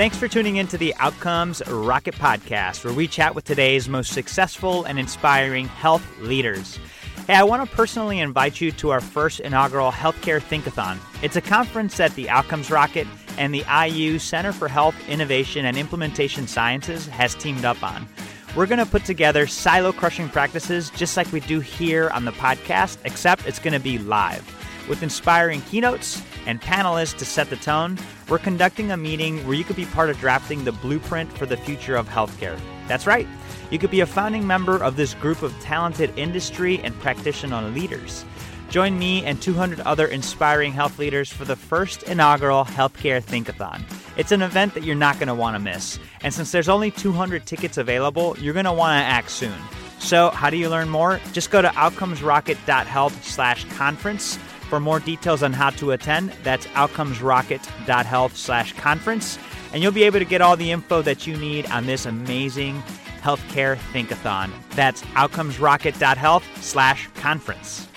Thanks for tuning in to the Outcomes Rocket Podcast, where we chat with today's most successful and inspiring health leaders. Hey, I want to personally invite you to our first inaugural Healthcare Thinkathon. It's a conference that the Outcomes Rocket and the IU Center for Health Innovation and Implementation Sciences has teamed up on. We're going to put together silo crushing practices just like we do here on the podcast, except it's going to be live. With inspiring keynotes and panelists to set the tone, we're conducting a meeting where you could be part of drafting the blueprint for the future of healthcare. That's right. You could be a founding member of this group of talented industry and practitioner leaders. Join me and 200 other inspiring health leaders for the first inaugural Healthcare Thinkathon. It's an event that you're not going to want to miss. And since there's only 200 tickets available, you're going to want to act soon. So, how do you learn more? Just go to outcomesrocket.health/conference for more details on how to attend, that's outcomesrocket.health slash conference. And you'll be able to get all the info that you need on this amazing healthcare thinkathon. That's outcomesrocket.health slash conference.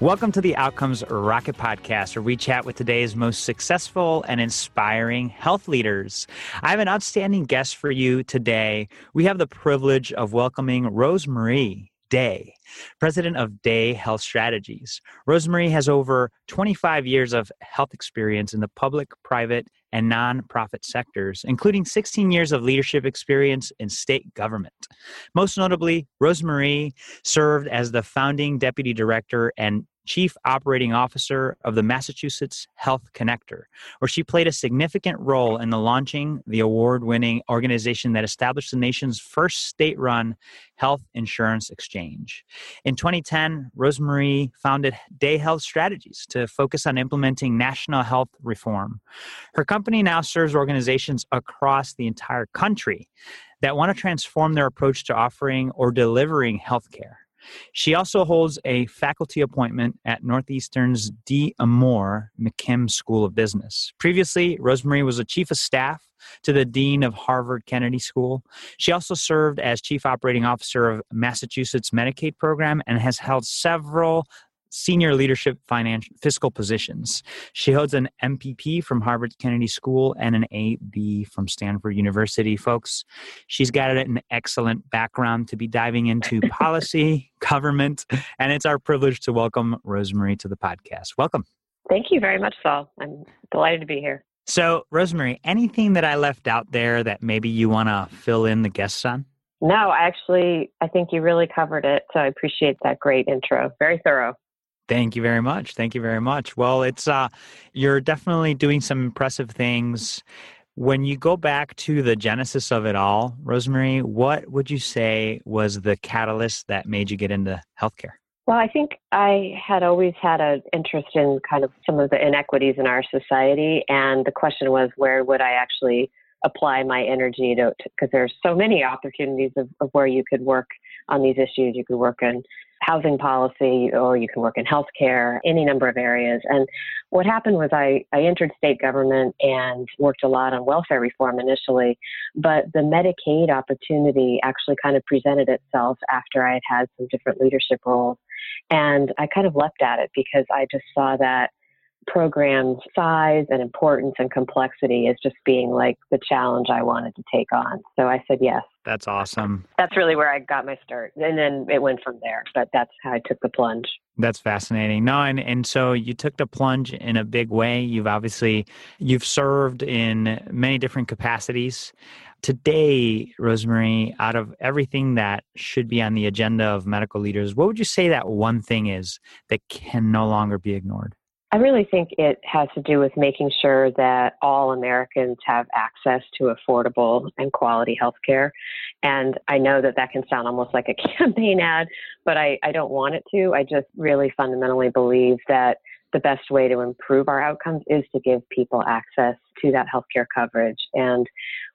Welcome to the Outcomes Rocket Podcast, where we chat with today's most successful and inspiring health leaders. I have an outstanding guest for you today. We have the privilege of welcoming Rosemarie Day, president of Day Health Strategies. Rosemarie has over 25 years of health experience in the public, private, and nonprofit sectors, including 16 years of leadership experience in state government. Most notably, Rosemarie served as the founding deputy director and Chief Operating Officer of the Massachusetts Health Connector, where she played a significant role in the launching the award winning organization that established the nation's first state run health insurance exchange. In 2010, Rosemarie founded Day Health Strategies to focus on implementing national health reform. Her company now serves organizations across the entire country that want to transform their approach to offering or delivering healthcare. She also holds a faculty appointment at Northeastern's D. Amore McKim School of Business. Previously, Rosemarie was a chief of staff to the dean of Harvard Kennedy School. She also served as chief operating officer of Massachusetts Medicaid program and has held several senior leadership financial fiscal positions. She holds an MPP from Harvard Kennedy School and an AB from Stanford University. Folks, she's got an excellent background to be diving into policy, government, and it's our privilege to welcome Rosemarie to the podcast. Welcome. Thank you very much, Saul. I'm delighted to be here. So, Rosemarie, anything that I left out there that maybe you want to fill in the guests on? No, actually, I think you really covered it. So I appreciate that great intro. Very thorough. Thank you very much. Thank you very much. Well, it's uh you're definitely doing some impressive things. When you go back to the genesis of it all, Rosemarie, what would you say was the catalyst that made you get into healthcare? Well, I think I had always had an interest in kind of some of the inequities in our society. And the question was, where would I actually apply my energy to? Because there's so many opportunities of, of where you could work on these issues. You could work in housing policy or you can work in healthcare, any number of areas. And what happened was I, I entered state government and worked a lot on welfare reform initially, but the Medicaid opportunity actually kind of presented itself after I had had some different leadership roles. And I kind of leapt at it because I just saw that program's size and importance and complexity as just being like the challenge I wanted to take on. So I said yes. That's awesome. That's really where I got my start. And then it went from there. But that's how I took the plunge. That's fascinating. No, and, and so you took the plunge in a big way. You've obviously you've served in many different capacities. Today, Rosemarie, out of everything that should be on the agenda of medical leaders, what would you say that one thing is that can no longer be ignored? I really think it has to do with making sure that all Americans have access to affordable and quality health care. And I know that that can sound almost like a campaign ad, but I, I don't want it to. I just really fundamentally believe that the best way to improve our outcomes is to give people access to that healthcare coverage. And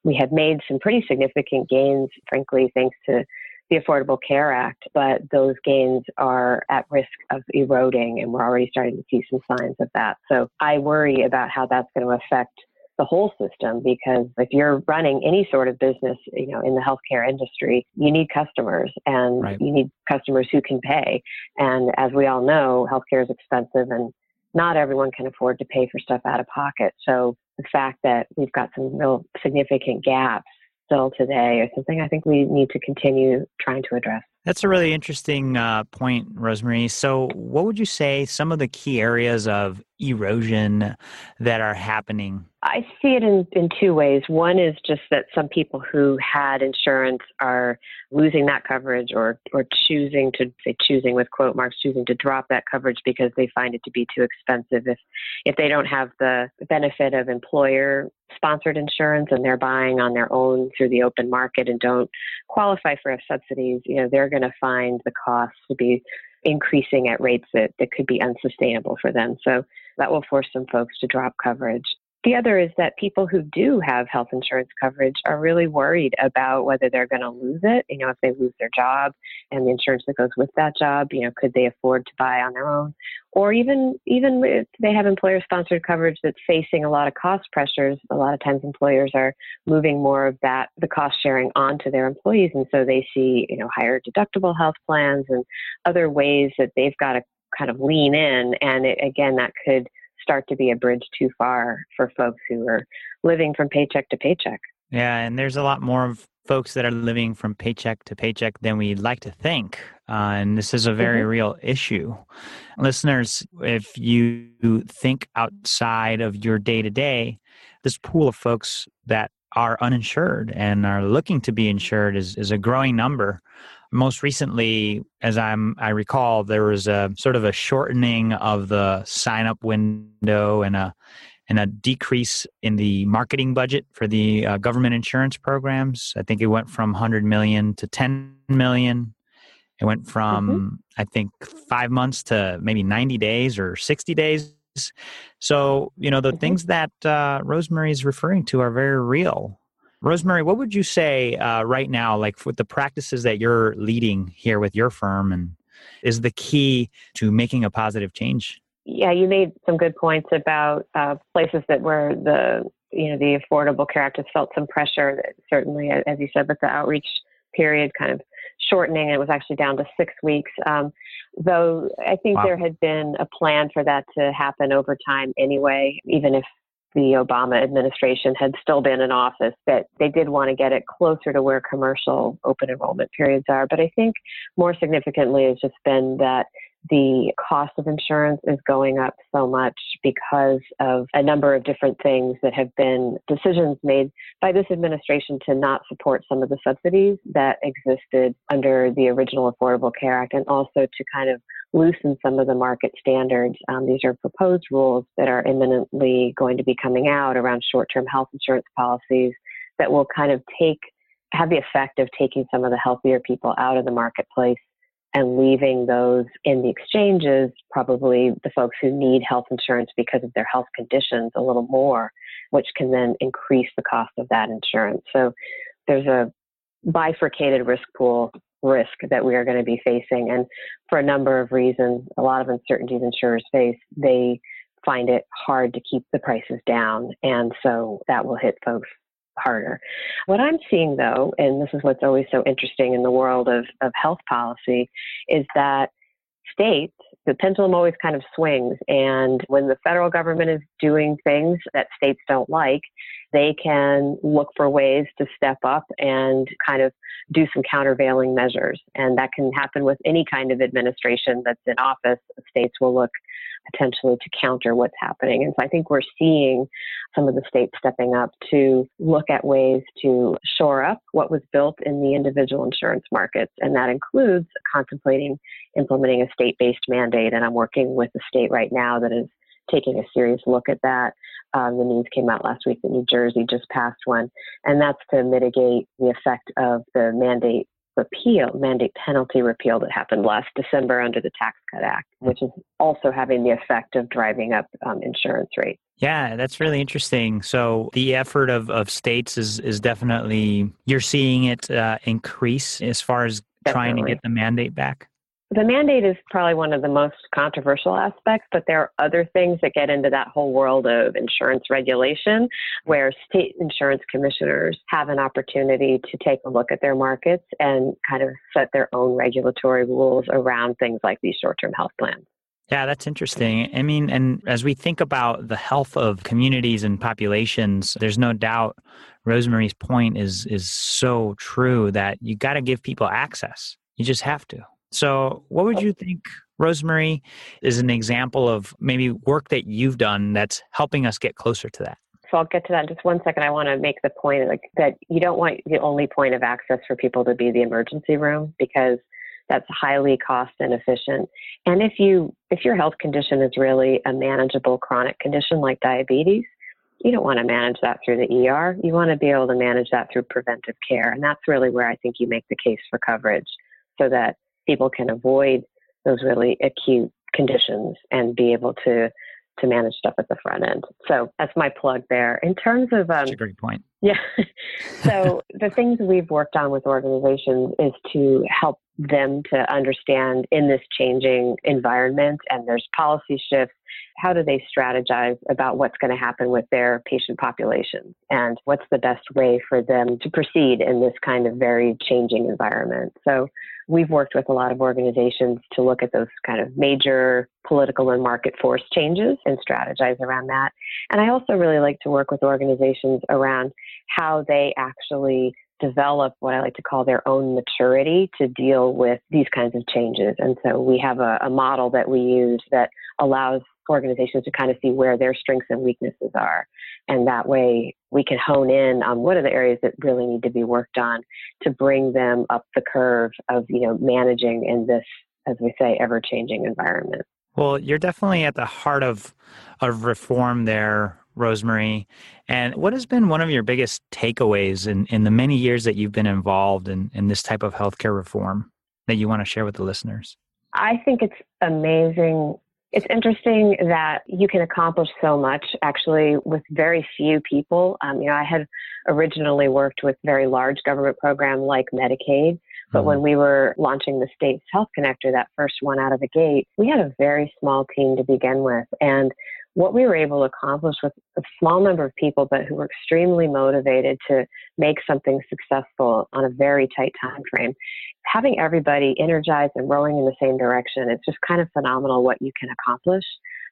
we have made some pretty significant gains, frankly, thanks to the Affordable Care Act, but those gains are at risk of eroding, and we're already starting to see some signs of that. So I worry about how that's going to affect the whole system because if you're running any sort of business, you know, in the healthcare industry, you need customers and right. you need customers who can pay. And as we all know, healthcare is expensive and not everyone can afford to pay for stuff out of pocket. So the fact that we've got some real significant gaps still today or something I think we need to continue trying to address. That's a really interesting uh, point, Rosemarie. So, what would you say some of the key areas of erosion that are happening? I see it in, in two ways. One is just that some people who had insurance are losing that coverage or, or choosing to say choosing with quote marks, choosing to drop that coverage because they find it to be too expensive. If if they don't have the benefit of employer sponsored insurance and they're buying on their own through the open market and don't qualify for subsidies, you know, they're going to find the costs to be increasing at rates that, that could be unsustainable for them. So that will force some folks to drop coverage. The other is that people who do have health insurance coverage are really worried about whether they're going to lose it. You know, if they lose their job and the insurance that goes with that job, you know, could they afford to buy on their own? Or even even if they have employer sponsored coverage that's facing a lot of cost pressures, a lot of times employers are moving more of that the cost sharing onto their employees and so they see, you know, higher deductible health plans and other ways that they've got to kind of lean in and it, again that could start to be a bridge too far for folks who are living from paycheck to paycheck. Yeah, and there's a lot more of folks that are living from paycheck to paycheck than we'd like to think. Uh, and this is a very mm-hmm. real issue. Listeners, if you think outside of your day to day, this pool of folks that are uninsured and are looking to be insured is, is a growing number most recently, as I'm I recall, there was a sort of a shortening of the sign up window and a and a decrease in the marketing budget for the uh, government insurance programs. I think it went from 100 million to 10 million. It went from mm-hmm. I think 5 months to maybe 90 days or 60 days. So, you know, the mm-hmm. things that uh, Rosemarie is referring to are very real. Rosemarie, what would you say uh, right now, like with the practices that you're leading here with your firm, and is the key to making a positive change? Yeah, you made some good points about uh, places that where the you know the Affordable Care Act has felt some pressure. Certainly, as you said, with the outreach period kind of shortening, it was actually down to six weeks. Um, though I think wow. there had been a plan for that to happen over time anyway, even if the Obama administration had still been in office, that they did want to get it closer to where commercial open enrollment periods are. But I think more significantly has just been that the cost of insurance is going up so much because of a number of different things that have been decisions made by this administration to not support some of the subsidies that existed under the original Affordable Care Act and also to kind of loosen some of the market standards. Um, these are proposed rules that are imminently going to be coming out around short term health insurance policies that will kind of take, have the effect of taking some of the healthier people out of the marketplace and leaving those in the exchanges, probably the folks who need health insurance because of their health conditions a little more, which can then increase the cost of that insurance. So there's a bifurcated risk pool risk that we are going to be facing. And for a number of reasons, a lot of uncertainties insurers face, they find it hard to keep the prices down. And so that will hit folks harder. What I'm seeing though, and this is what's always so interesting in the world of, of health policy, is that states, the pendulum always kind of swings. And when the federal government is doing things that states don't like, they can look for ways to step up and kind of do some countervailing measures. And that can happen with any kind of administration that's in office. States will look potentially to counter what's happening. And so I think we're seeing some of the states stepping up to look at ways to shore up what was built in the individual insurance markets. And that includes contemplating implementing a state based mandate. And I'm working with a state right now that is taking a serious look at that. Um, the news came out last week that New Jersey just passed one, and that's to mitigate the effect of the mandate repeal, mandate penalty repeal that happened last December under the Tax Cut Act, which is also having the effect of driving up um, insurance rates. Yeah, that's really interesting. So the effort of, of states is is definitely you're seeing it uh, increase as far as definitely. trying to get the mandate back. The mandate is probably one of the most controversial aspects, but there are other things that get into that whole world of insurance regulation where state insurance commissioners have an opportunity to take a look at their markets and kind of set their own regulatory rules around things like these short term health plans. Yeah, that's interesting. I mean, and as we think about the health of communities and populations, there's no doubt Rosemarie's point is is so true that you got to give people access. You just have to. So, what would you think, Rosemarie, is an example of maybe work that you've done that's helping us get closer to that? So I'll get to that in just one second. I want to make the point like that you don't want the only point of access for people to be the emergency room because that's highly cost inefficient. And if you if your health condition is really a manageable chronic condition like diabetes, you don't want to manage that through the ER. You want to be able to manage that through preventive care. And that's really where I think you make the case for coverage so that people can avoid those really acute conditions and be able to to manage stuff at the front end. So that's my plug there. In terms of um, that's a great point. Yeah. so the things we've worked on with organizations is to help them to understand in this changing environment and there's policy shifts how do they strategize about what's going to happen with their patient population? And what's the best way for them to proceed in this kind of very changing environment? So we've worked with a lot of organizations to look at those kind of major political and market force changes and strategize around that. And i also really like to work with organizations around how they actually develop what I like to call their own maturity to deal with these kinds of changes. And so we have a, a, model that we use that allows organizations to kind of see where their strengths and weaknesses are. And that way we can hone in on what are the areas that really need to be worked on to bring them up the curve of, you know, managing in this, as we say, ever changing environment. Well, you're definitely at the heart of of reform there Rosemarie. And what has been one of your biggest takeaways in, in the many years that you've been involved in, in this type of healthcare reform that you want to share with the listeners? I think it's amazing. It's interesting that you can accomplish so much actually with very few people. Um, you know, I had originally worked with very large government program like Medicaid, but mm-hmm. when we were launching the state's health connector, that first one out of the gate, we had a very small team to begin with. And what we were able to accomplish with a small number of people, but who were extremely motivated to make something successful on a very tight time frame, having everybody energized and rowing in the same direction, it's just kind of phenomenal what you can accomplish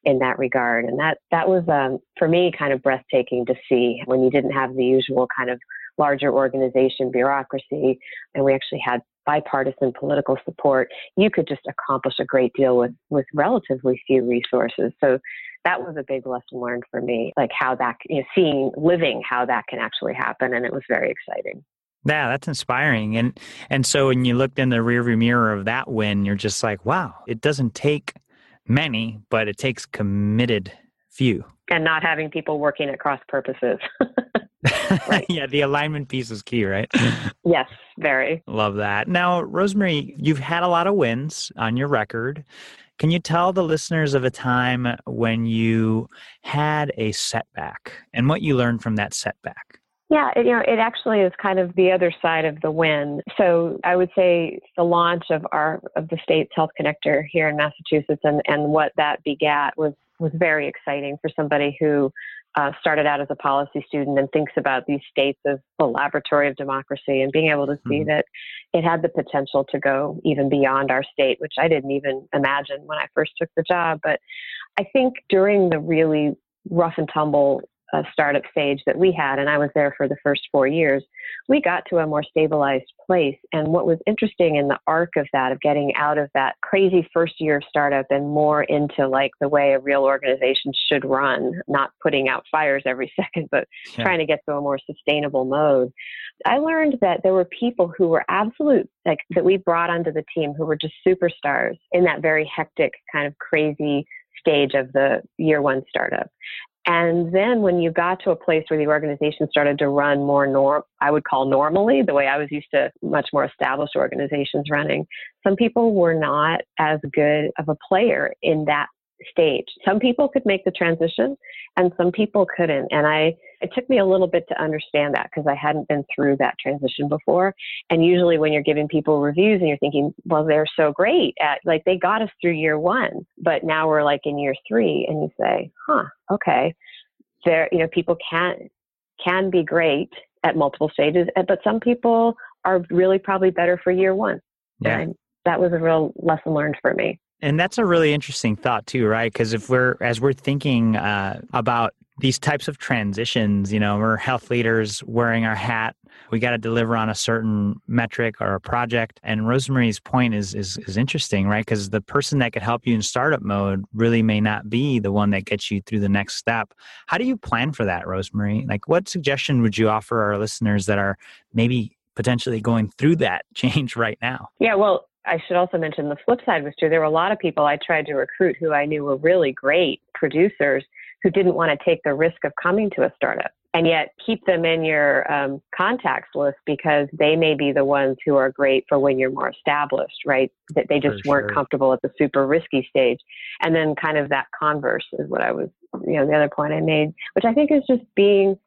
in that regard. And that that was um, for me kind of breathtaking to see when you didn't have the usual kind of larger organization bureaucracy, and we actually had bipartisan political support, you could just accomplish a great deal with, with relatively few resources. So that was a big lesson learned for me, like how that, you know, seeing, living how that can actually happen. And it was very exciting. Yeah, that's inspiring. And and so when you looked in the rearview mirror of that win, you're just like, wow, it doesn't take many, but it takes committed few. And not having people working at cross purposes. right. yeah, the alignment piece is key, right? yes, very. Love that. Now, Rosemarie, you've had a lot of wins on your record. Can you tell the listeners of a time when you had a setback and what you learned from that setback? Yeah, it, you know, it actually is kind of the other side of the win. So I would say the launch of our of the state's health connector here in Massachusetts and, and what that begat was was very exciting for somebody who uh, started out as a policy student and thinks about these states as the laboratory of democracy and being able to see mm-hmm. that it had the potential to go even beyond our state, which I didn't even imagine when I first took the job. But I think during the really rough and tumble uh, startup stage that we had, and I was there for the first four years, we got to a more stabilized place. And what was interesting in the arc of that, of getting out of that crazy first year of startup and more into like the way a real organization should run, not putting out fires every second, but yeah. trying to get to a more sustainable mode. I learned that there were people who were absolute, like that we brought onto the team who were just superstars in that very hectic, kind of crazy stage of the year one startup. And then when you got to a place where the organization started to run more norm, I would call normally, the way I was used to much more established organizations running, some people were not as good of a player in that stage. Some people could make the transition and some people couldn't. And I, it took me a little bit to understand that because I hadn't been through that transition before. And usually when you're giving people reviews and you're thinking, well, they're so great at like they got us through year one, but now we're like in year three and you say, huh, okay. There, you know, people can can be great at multiple stages, eh, but some people are really probably better for year one. Yeah. And that was a real lesson learned for me. And that's a really interesting thought too, right? Because if we're as we're thinking uh, about these types of transitions, you know, we're health leaders wearing our hat. We got to deliver on a certain metric or a project. And Rosemarie's point is is, is interesting, right? Because the person that could help you in startup mode really may not be the one that gets you through the next step. How do you plan for that, Rosemarie? Like, what suggestion would you offer our listeners that are maybe potentially going through that change right now? Yeah, well, I should also mention the flip side was true. There were a lot of people I tried to recruit who I knew were really great producers who didn't want to take the risk of coming to a startup and yet keep them in your um, contacts list because they may be the ones who are great for when you're more established, right? That they just for weren't sure. comfortable at the super risky stage. And then kind of that converse is what I was, you know, the other point I made, which I think is just being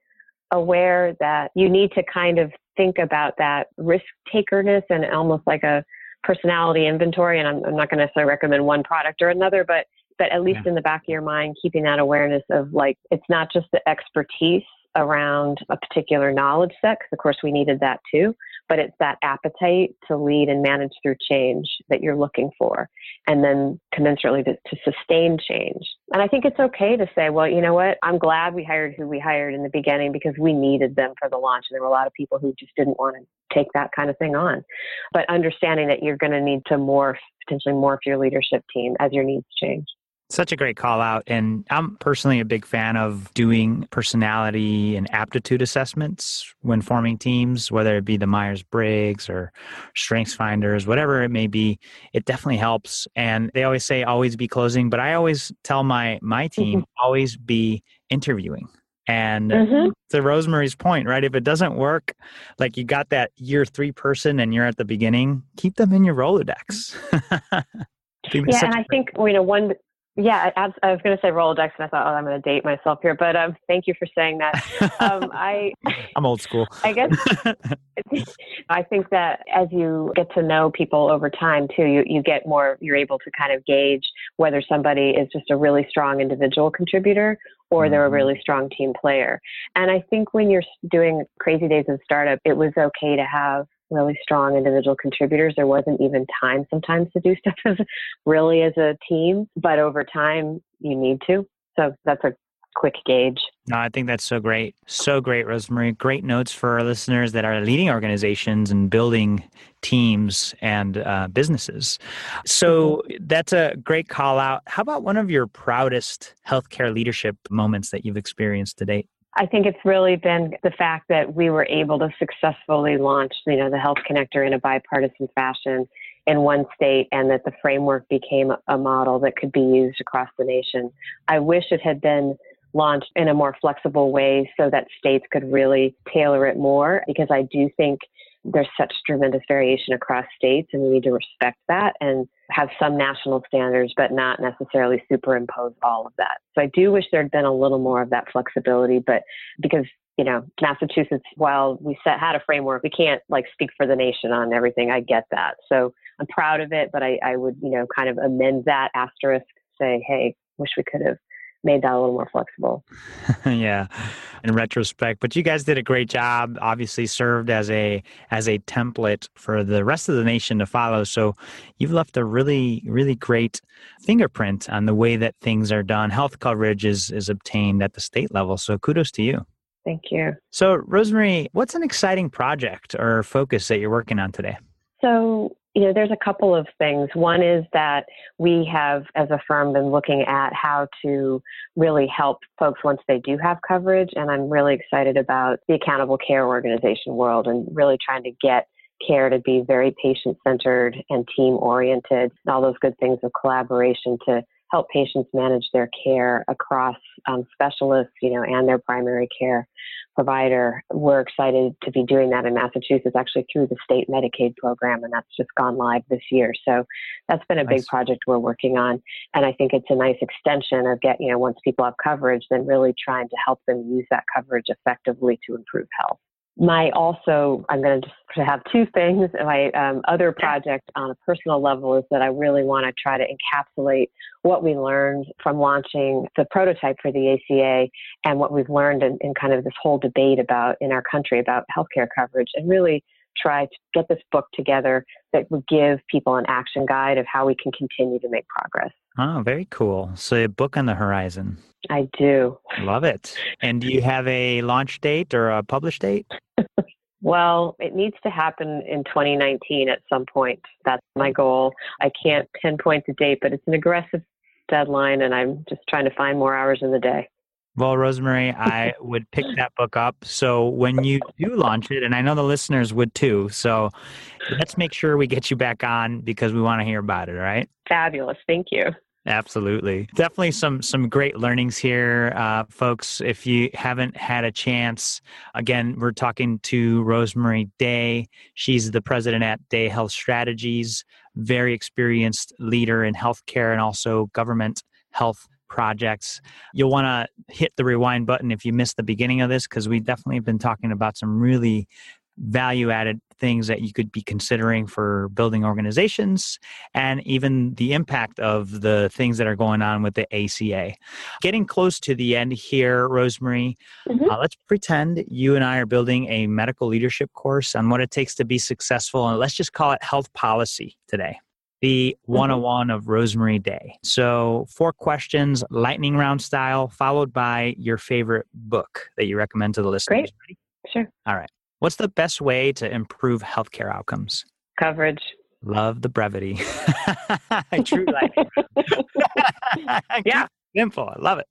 aware that you need to kind of think about that risk takerness and almost like a personality inventory. And I'm, I'm not going to necessarily recommend one product or another, but but at least yeah. in the back of your mind, keeping that awareness of like it's not just the expertise around a particular knowledge set, because of course we needed that too, but it's that appetite to lead and manage through change that you're looking for, and then commensurately to, to sustain change. And I think it's okay to say, well, you know what, I'm glad we hired who we hired in the beginning because we needed them for the launch. And there were a lot of people who just didn't want to take that kind of thing on. But understanding that you're going to need to morph, potentially morph your leadership team as your needs change. Such a great call out. And I'm personally a big fan of doing personality and aptitude assessments when forming teams, whether it be the Myers Briggs or Strengths Finders, whatever it may be. It definitely helps. And they always say always be closing, but I always tell my my team mm-hmm. always be interviewing. And mm-hmm. to Rosemarie's point, right? If it doesn't work, like you got that year three person and you're at the beginning, keep them in your Rolodex. yeah, and I think you know one yeah, I, I was going to say Rolodex, and I thought, oh, I'm going to date myself here. But um, thank you for saying that. Um, I, I'm old school. I guess I think that as you get to know people over time too, you you get more. You're able to kind of gauge whether somebody is just a really strong individual contributor or they're a mm-hmm. really strong team player. And I think when you're doing crazy days of startup, it was okay to have really strong individual contributors. There wasn't even time sometimes to do stuff as really as a team, but over time you need to. So that's a quick gauge. No, I think that's so great. So great, Rosemarie. Great notes for our listeners that are leading organizations and building teams and uh, businesses. So mm-hmm. that's a great call out. How about one of your proudest healthcare leadership moments that you've experienced to date? I think it's really been the fact that we were able to successfully launch, you know, the Health Connector in a bipartisan fashion in one state and that the framework became a model that could be used across the nation. I wish it had been launched in a more flexible way so that states could really tailor it more because I do think there's such tremendous variation across states and we need to respect that and have some national standards but not necessarily superimpose all of that. So i do wish there had been a little more of that flexibility but because you know massachusetts while we set had a framework we can't like speak for the nation on everything. I get that. So i'm proud of it but i, I would you know kind of amend that asterisk say hey wish we could have made that a little more flexible. yeah, in retrospect, but you guys did a great job. Obviously, served as a as a template for the rest of the nation to follow. So you've left a really really great fingerprint on the way that things are done. Health coverage is is obtained at the state level. So kudos to you. Thank you. So Rosemarie, what's an exciting project or focus that you're working on today? So you know, there's a couple of things. One is that we have, as a firm, been looking at how to really help folks once they do have coverage. And I'm really excited about the accountable care organization world and really trying to get care to be very patient centered and team oriented, and all those good things of collaboration to help patients manage their care across um, specialists, you know, and their primary care provider. We're excited to be doing that in Massachusetts, actually through the state Medicaid program, and that's just gone live this year. So that's been a nice. big project we're working on, and I think it's a nice extension of get, you know, once people have coverage, then really trying to help them use that coverage effectively to improve health my also i'm going to just have two things my um, other project on a personal level is that i really want to try to encapsulate what we learned from launching the prototype for the aca and what we've learned in, in kind of this whole debate about in our country about healthcare coverage and really try to get this book together that would give people an action guide of how we can continue to make progress. Oh, very cool. So, a book on the horizon. I do. Love it. And do you have a launch date or a publish date? well, it needs to happen in 2019 at some point. That's my goal. I can't pinpoint the date, but it's an aggressive deadline, and I'm just trying to find more hours in the day. Well, Rosemarie, I would pick that book up. So when you do launch it, and I know the listeners would too. So let's make sure we get you back on because we want to hear about it. All right. Fabulous. Thank you. Absolutely. Definitely some some great learnings here, uh, folks. If you haven't had a chance, again, we're talking to Rosemarie Day. She's the president at Day Health Strategies, very experienced leader in healthcare and also government health projects. You'll want to hit the rewind button if you missed the beginning of this because we definitely have been talking about some really value added things that you could be considering for building organizations and even the impact of the things that are going on with the ACA. Getting close to the end here, Rosemarie, mm-hmm. uh, let's pretend you and I are building a medical leadership course on what it takes to be successful, and let's just call it health policy today the 101 mm-hmm. of Rosemarie Day. So, four questions, lightning round style, followed by your favorite book that you recommend to the listeners. Great. Sure. All right. What's the best way to improve healthcare outcomes? Coverage. Love the brevity. True life. yeah. Simple. I love it.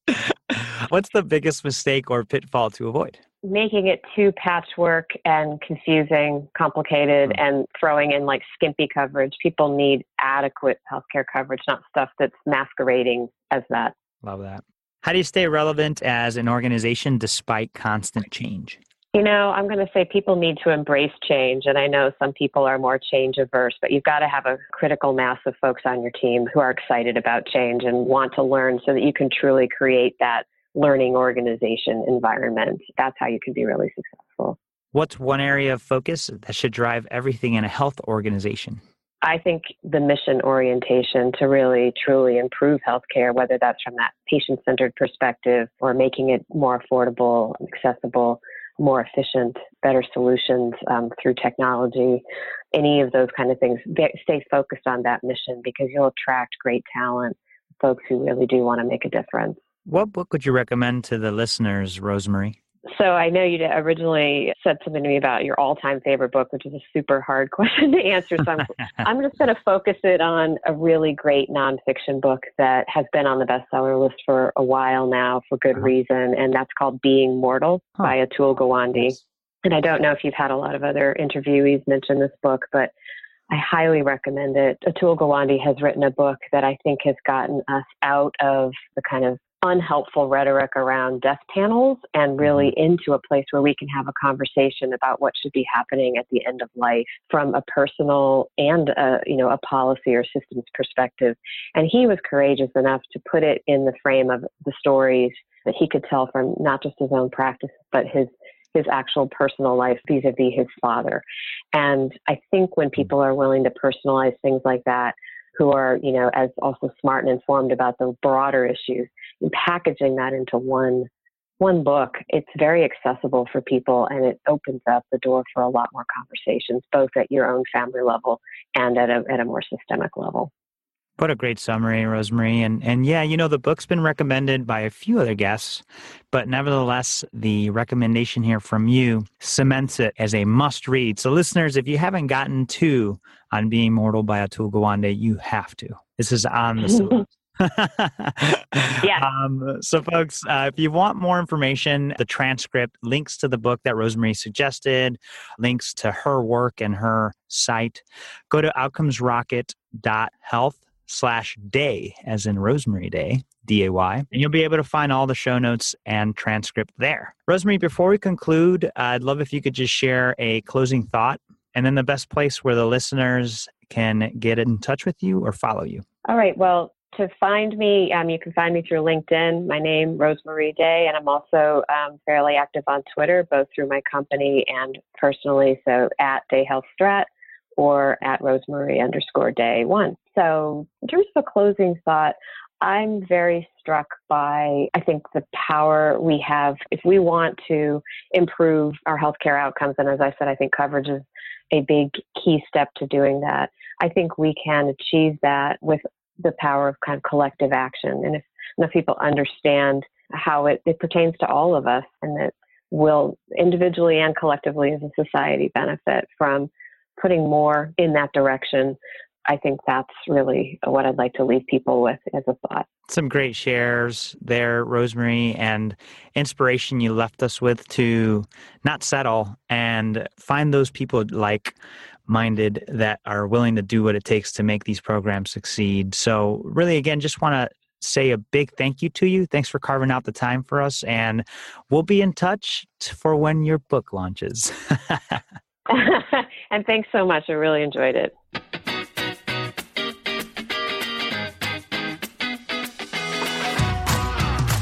What's the biggest mistake or pitfall to avoid? Making it too patchwork and confusing, complicated, mm-hmm. and throwing in like skimpy coverage. People need adequate healthcare coverage, not stuff that's masquerading as that. Love that. How do you stay relevant as an organization despite constant change? You know, I'm going to say people need to embrace change. And I know some people are more change averse, but you've got to have a critical mass of folks on your team who are excited about change and want to learn so that you can truly create that learning organization environment. That's how you can be really successful. What's one area of focus that should drive everything in a health organization? I think the mission orientation to really truly improve healthcare, whether that's from that patient centered perspective or making it more affordable, accessible, more efficient, better solutions um, through technology, any of those kind of things, stay focused on that mission because you'll attract great talent, folks who really do want to make a difference. What book would you recommend to the listeners, Rosemarie? So I know you originally said something to me about your all-time favorite book, which is a super hard question to answer. So I'm, I'm just going to focus it on a really great nonfiction book that has been on the bestseller list for a while now for good uh-huh. reason, and that's called Being Mortal huh. by Atul Gawande. And I don't know if you've had a lot of other interviewees mention this book, but I highly recommend it. Atul Gawande has written a book that I think has gotten us out of the kind of unhelpful rhetoric around death panels and really mm-hmm. into a place where we can have a conversation about what should be happening at the end of life from a personal and a, you know a policy or systems perspective and he was courageous enough to put it in the frame of the stories that he could tell from not just his own practice but his his actual personal life vis-a-vis his father and i think when mm-hmm. people are willing to personalize things like that who are, you know, as also smart and informed about the broader issues, and packaging that into one one book, it's very accessible for people and it opens up the door for a lot more conversations, both at your own family level and at a, at a more systemic level. What a great summary, Rosemarie. And and yeah, you know, the book's been recommended by a few other guests, but nevertheless, the recommendation here from you cements it as a must read. So listeners, if you haven't gotten to on Being Mortal by Atul Gawande, you have to. This is on the syllabus. Yeah. Um, so, folks, uh, if you want more information, the transcript, links to the book that Rosemarie suggested, links to her work and her site, go to outcomesrocket.health slash day, as in Rosemarie Day, D A Y, and you'll be able to find all the show notes and transcript there. Rosemarie, before we conclude, I'd love if you could just share a closing thought and then the best place where the listeners can get in touch with you or follow you. All right. Well, to find me, um, you can find me through LinkedIn. My name, Rosemarie Day, and I'm also um, fairly active on Twitter, both through my company and personally. So at Day Health Strat or at Rosemarie underscore Day One. So in terms of a closing thought, I'm very struck by, I think, the power we have if we want to improve our healthcare outcomes. And as I said, I think coverage is a big key step to doing that. I think we can achieve that with the power of kind of collective action. And if enough people understand how it, it pertains to all of us and that will individually and collectively as a society benefit from putting more in that direction I think that's really what I'd like to leave people with as a thought. Some great shares there, Rosemarie, and inspiration you left us with to not settle and find those people like minded that are willing to do what it takes to make these programs succeed. So, really, again, just want to say a big thank you to you. Thanks for carving out the time for us, and we'll be in touch for when your book launches. and thanks so much. I really enjoyed it.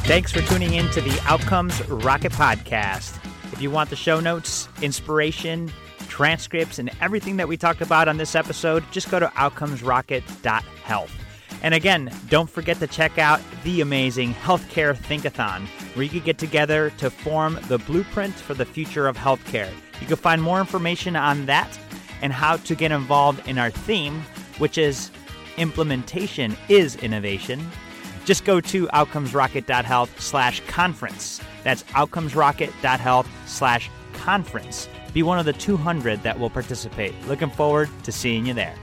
Thanks for tuning in to the Outcomes Rocket podcast. If you want the show notes, inspiration, transcripts, and everything that we talked about on this episode, just go to outcomesrocket.health. And again, don't forget to check out the amazing Healthcare Thinkathon, where you can get together to form the blueprint for the future of healthcare. You can find more information on that and how to get involved in our theme, which is implementation is innovation just go to outcomesrocket.health slash conference. That's outcomesrocket.health slash conference. Be one of the 200 that will participate. Looking forward to seeing you there.